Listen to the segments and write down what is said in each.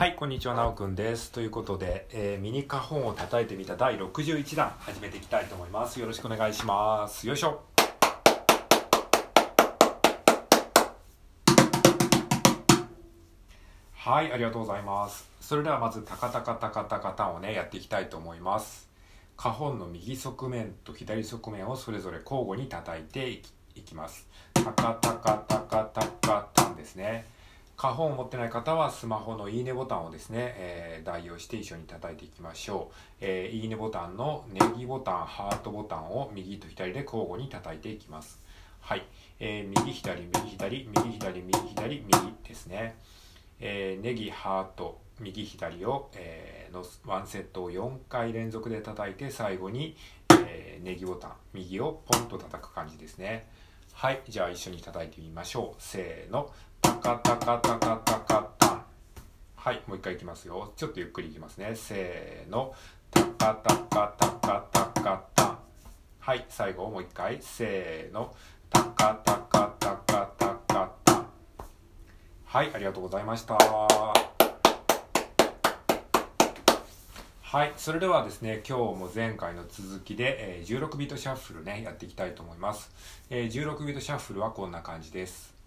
はい、こんにちは、なおくんです。ということで、えーミニカホンを叩いてみた第61弾、始めていきたいと思います。よろしくお願いします。よいしょ。はい、ありがとうございます。それではまず、タカタカタカタカタンをね、やっていきたいと思います。カホンの右側面と左側面をそれぞれ交互に叩いていきいきます。タカタカタカタカタンですね。カホンを持ってない方はスマホのいいねボタンをですね、えー代用して一緒に叩いていきましょう、えーいいねボタンのネギボタンハートボタンを右と左で交互に叩いていきます。はい、えー右左右左右左右左右ですね、えーネギハート右左を、えーのワンセットを4回連続で叩いて最後に、えーネギボタン右をポンと叩く感じですね。はい。じゃあ一緒に叩いてみましょう。せーの。カタカタカタカタ。はいもう一回いきますよ。ちょっとゆっくりいきますね。せーの。タカタカタカタカタ。はい最後もう一回。せーの。タカタカタカタカタ。はいありがとうございました。はい、それではですね、今日も前回の続きで、えー16ビートシャッフルね、やっていきたいと思います。えー16ビートシャッフルはこんな感じです。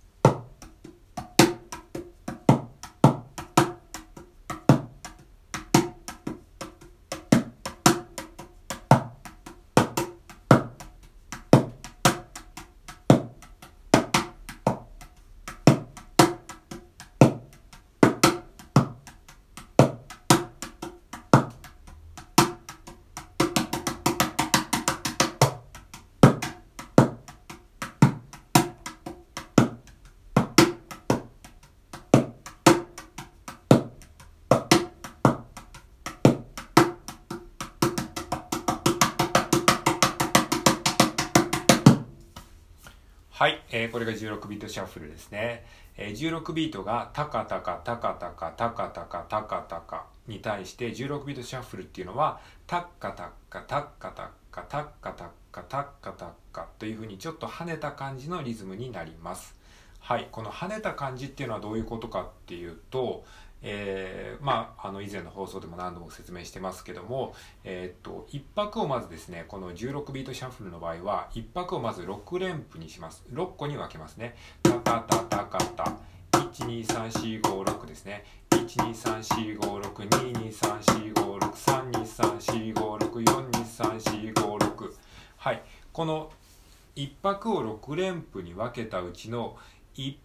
えーこれが16ビートシャッフルですね。えー16ビートがタカタカタカタカタカタカタカタカに対して16ビートシャッフルっていうのはタッカタッカタッカタッカタッカタッカタッカタッカというふうにちょっと跳ねた感じのリズムになります。はい、この跳ねた感じっていうのはどういうことかっていうと、えーまあ、あの以前の放送でも何度も説明してますけども、えーっと1拍をまずですねこの16ビートシャッフルの場合は1拍をまず6連符にします。6個に分けますね。タカタタカタ。123456ですね。12345622345632345642345はい。この1拍を6連符に分けたうちの 1,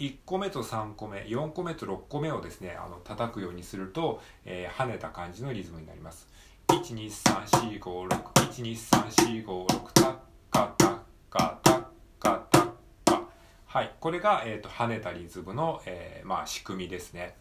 1個目と3個目4個目と6個目をですねあの叩くようにすると、えー跳ねた感じのリズムになります。123456123456タッカタッカタッカタッカ。はいこれが、えー、と跳ねたリズムの、えーまあ、仕組みですね。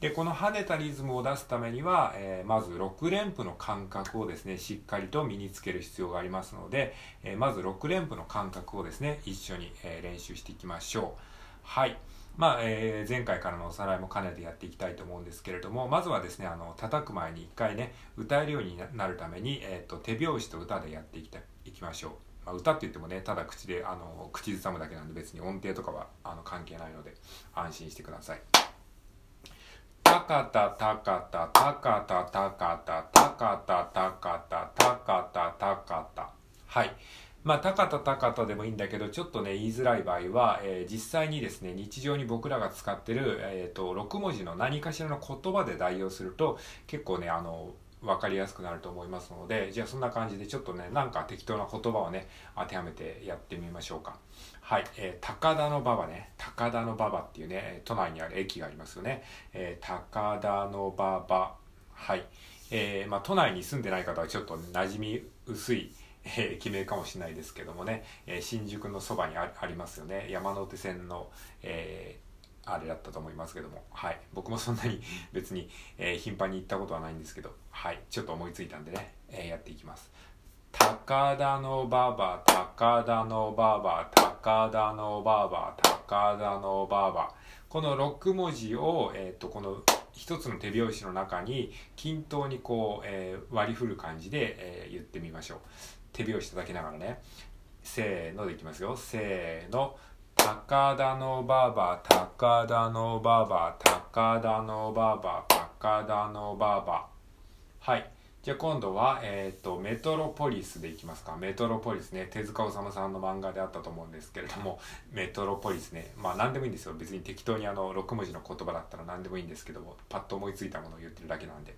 でこの跳ねたリズムを出すためには、えーまず6連符の感覚をですねしっかりと身につける必要がありますので、えーまず6連符の感覚をですね一緒に、えー練習していきましょう。はい。まあえー前回からのおさらいも兼ねてやっていきたいと思うんですけれどもまずはですねあの叩く前に一回ね歌えるようになるために、えー、と手拍子と歌でやっていきたいきましょう、まあ、歌って言ってもねただ口であの口ずさむだけなんで別に音程とかはあの関係ないので安心してください。タカタタカタタカタタカタタカタタカタタカタタカタ。はい。まあ、タカタタカタでもいいんだけど、ちょっとね、言いづらい場合は、えー実際にですね、日常に僕らが使ってる、えー、と6文字の何かしらの言葉で代用すると、結構ね、あの、分かりやすくなると思いますので、じゃあそんな感じでちょっとね、なんか適当な言葉をね、当てはめてやってみましょうか。はい、えー高田の馬場ね、高田の馬場っていうね、都内にある駅がありますよね。えー高田の馬場。はい。えーまあ、都内に住んでない方はちょっと馴染み薄い、えー地名かもしれないですけどもね、えー新宿のそばにあありますよね。山手線の、えーあれだったと思いますけども、はい。僕もそんなに別に、えー頻繁に行ったことはないんですけど、はい。ちょっと思いついたんでね、えーやっていきます。高田の馬場、高田の馬場、高田の馬場、高田の馬場。この6文字を、えー、とこの一つの手拍子の中に均等にこう、えー割り振る感じで、えー言ってみましょう手拍子叩きながらね。せーのでいきますよ。せーの。高田の馬場高田の馬場高田の馬場高田の馬場。はい。じゃあ今度は、えーと、メトロポリスでいきますか。メトロポリスね。手塚治虫さんの漫画であったと思うんですけれどもメトロポリスね。まあ何でもいいんですよ。別に適当にあの6文字の言葉だったら何でもいいんですけどもパッと思いついたものを言ってるだけなんで。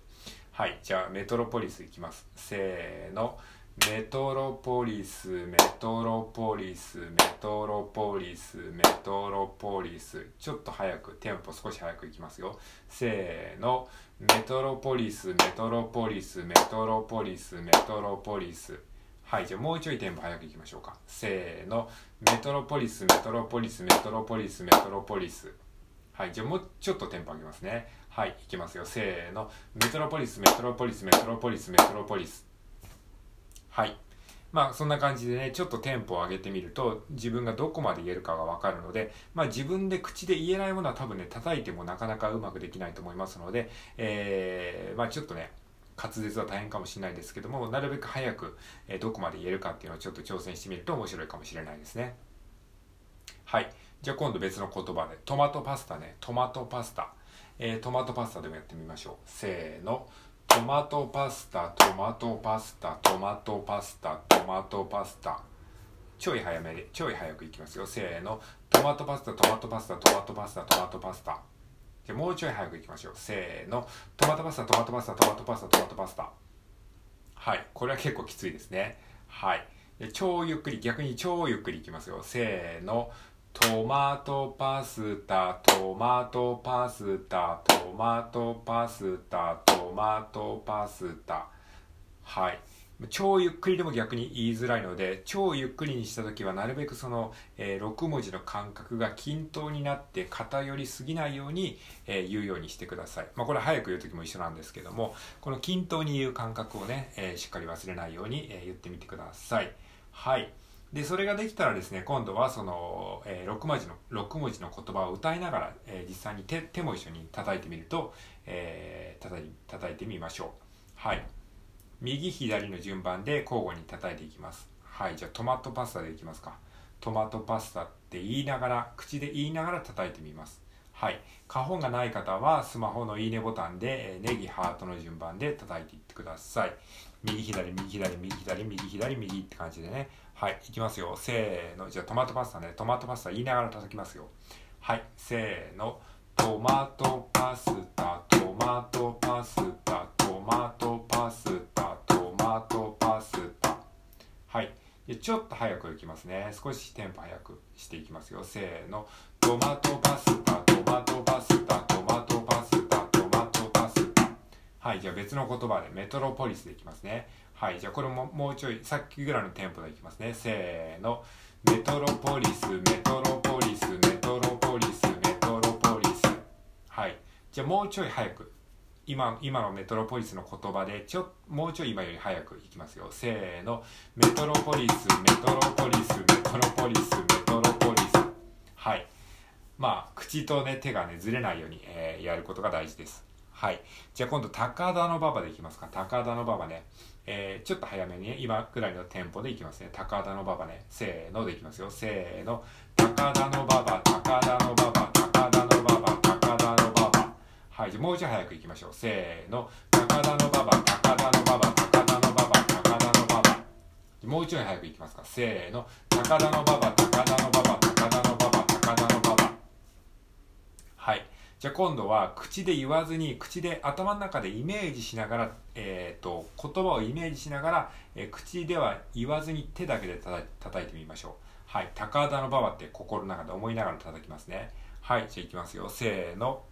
はい。じゃあメトロポリスいきます。せーの。メトロポリスメトロポリスメトロポリスメトロポリス。ちょっと早くテンポ少し早くいきますよ。せーの。メトロポリスメトロポリスメトロポリスメトロポリス。はいじゃあもうちょいテンポ早くいきましょうか。せーの。メトロポリスメトロポリスメトロポリスメトロポリス。はいじゃあもうちょっとテンポ上げますね。はいいきますよ。せーの。メトロポリスメトロポリスメトロポリスメトロポリス。はい。まあそんな感じでね、ちょっとテンポを上げてみると自分がどこまで言えるかがわかるので、まあ自分で口で言えないものは多分ね、叩いてもなかなかうまくできないと思いますので、えー、まあちょっとね、滑舌は大変かもしれないですけども、なるべく早く、え、どこまで言えるかっていうのをちょっと挑戦してみると面白いかもしれないですね。はい。じゃあ今度別の言葉で、トマトパスタね、トマトパスタ。えー、トマトパスタでもやってみましょう。せーの。トマトパスタトマトパスタトマトパスタトマトパスタ。ちょい早めでちょい早くいきますよ。せーの。トマトパスタトマトパスタトマトパスタトマトパスタ。じゃもうちょい早くいきましょうせーの。トマトパスタトマトパスタトマトパスタトマトパスタ。はい。これは結構きついですね。はい。で超ゆっくり逆に超ゆっくりいきますよ。せーの。トマトパスタトマトパスタトマトパスタトマトパスタ。はい。超ゆっくりでも逆に言いづらいので超ゆっくりにした時はなるべくその、えー、6文字の間隔が均等になって偏りすぎないように、えー、言うようにしてください、まあ、これ早く言う時も一緒なんですけどもこの均等に言う感覚をね、えー、しっかり忘れないように、え言ってみてください。はい。でそれができたらですね今度はその、えー、6, 文字の6文字の言葉を歌いながら、えー、実際に手手も一緒に叩いてみると、えー、叩い叩いてみましょう。はい。右左の順番で交互に叩いていきます。はい。じゃあトマトパスタでいきますか。トマトパスタって言いながら口で言いながら叩いてみます。はい。花本がない方はスマホのいいねボタンで、えネギハートの順番で叩いていってください。右左右左右左右左右って感じでね。はい。いきますよ。せーの。じゃあトマトパスタね。トマトパスタ言いながら叩きますよ。はい。せーの。トマトパスタトマトパスタトマトちょっと早くいきますね。少しテンポ早くしていきますよ。せーの。トマトパスタトマトパスタトマトパスタトマトパスタ。はいじゃあ別の言葉でメトロポリスでいきますね。はいじゃあこれももうちょいさっきぐらいのテンポでいきますね。せーの。メトロポリスメトロポリスメトロポリスメトロポリス。はいじゃあもうちょい早く。今今のメトロポリスの言葉でちょもうちょい今より早くいきますよ。せーの。メトロポリスメトロポリスメトロポリスメトロポリス。はい。まあ口とね手がねずれないように、えー、やることが大事です。はい。じゃあ今度高田の馬場でいきますか。高田の馬場ね。えー、ちょっと早めに、ね、今ぐらいのテンポでいきますね。高田の馬場ね。せーのでいきますよ。せーの。高田の馬場、高田の馬場、はい、じゃもう一度早くいきましょう。せーの。高田の馬場、高田の馬場、高田の馬場、高田の馬場。もう一度早くいきますか。せーの。高田の馬場、高田の馬場、高田の馬場、高田の馬場。はい。じゃあ今度は口で言わずに口で頭の中でイメージしながら、えーと、言葉をイメージしながら、えー、口では言わずに手だけで叩いてみましょうはい高田の馬場って心の中で思いながら叩きますねはいじゃあいきますよせーの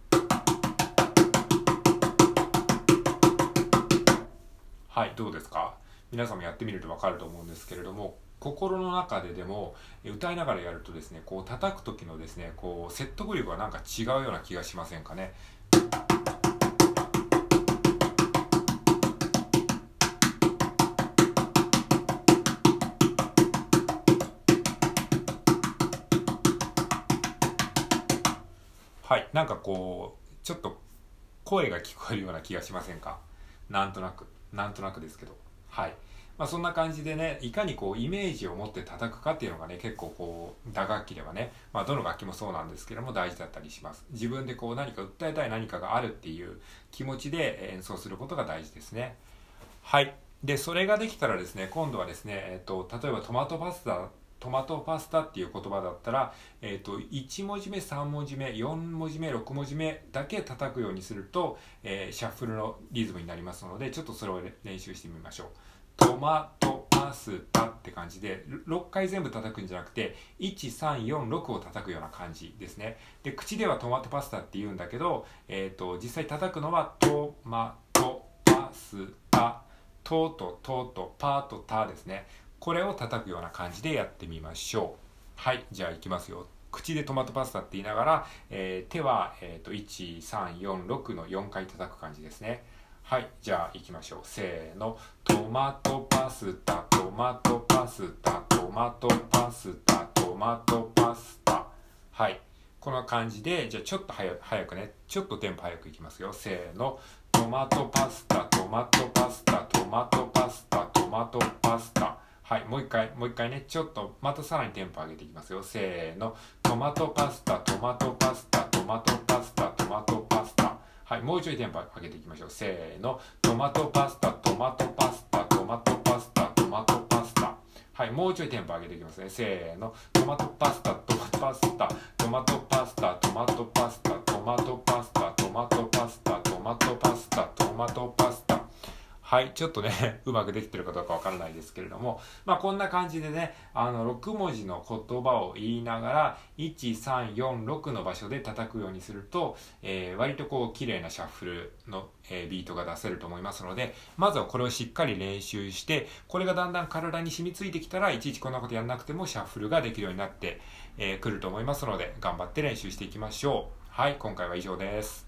はいどうですか？皆さんもやってみると分かると思うんですけれども心の中ででも歌いながらやるとですねこう叩く時のですねこう説得力がなんか違うような気がしませんかね？はいなんかこうちょっと声が聞こえるような気がしませんか？なんとなく。なんとなくですけど。はい。まあ、そんな感じでねいかにこうイメージを持って叩くかっていうのがね結構こう打楽器ではね、まあ、どの楽器もそうなんですけども大事だったりします。自分でこう何か訴えたい何かがあるっていう気持ちで演奏することが大事ですね。はい。でそれができたらですね今度はですね、えっと、例えばトマトパスタトマトパスタっていう言葉だったら、えーと、1文字目3文字目4文字目6文字目だけ叩くようにすると、えー、シャッフルのリズムになりますのでちょっとそれを練習してみましょう。トマトパスタって感じで6回全部叩くんじゃなくて1346を叩くような感じですね。で口ではトマトパスタって言うんだけど、えーと、実際叩くのはトマトパスタ。トとトとパとタですね。これを叩くような感じでやってみましょう。はいじゃあいきますよ。口でトマトパスタって言いながら、えー、手は、えーと、1346の4回叩く感じですね。はいじゃあいきましょう。せーの。トマトパスタトマトパスタトマトパスタトマトパスタ。はいこの感じでじゃあちょっと早くね。ちょっとテンポ早くいきますよ。せーの。トマトパスタトマトパスタトマトパスタトマトパスタ。はい、もう一回、もう一回ね、ちょっと、またさらにテンポ上げていきますよ。せーの。トマトパスタ、トマトパスタ、トマトパスタ、トマトパスタ。はい、もうちょいテンポ上げていきましょう。せーの。トマトパスタ、トマトパスタ、トマトパスタ、トマトパスタ。はい、もうちょいテンポ上げていきますね。せーの。トマトパスタ、トマトパスタ、トマトパスタ、トマトパスタ、トマトパスタ、トマトパスタ、トマトパスタ、トマトパスタ。はい、ちょっとね、うまくできてるかどうかわからないですけれども、まあこんな感じでね、あの、6文字の言葉を言いながら、1、3、4、6の場所で叩くようにすると、えー、割とこう、綺麗なシャッフルの、えー、ビートが出せると思いますので、まずはこれをしっかり練習して、これがだんだん体に染みついてきたらいちいちこんなことやんなくてもシャッフルができるようになってく、えー、ると思いますので、頑張って練習していきましょう。はい、今回は以上です。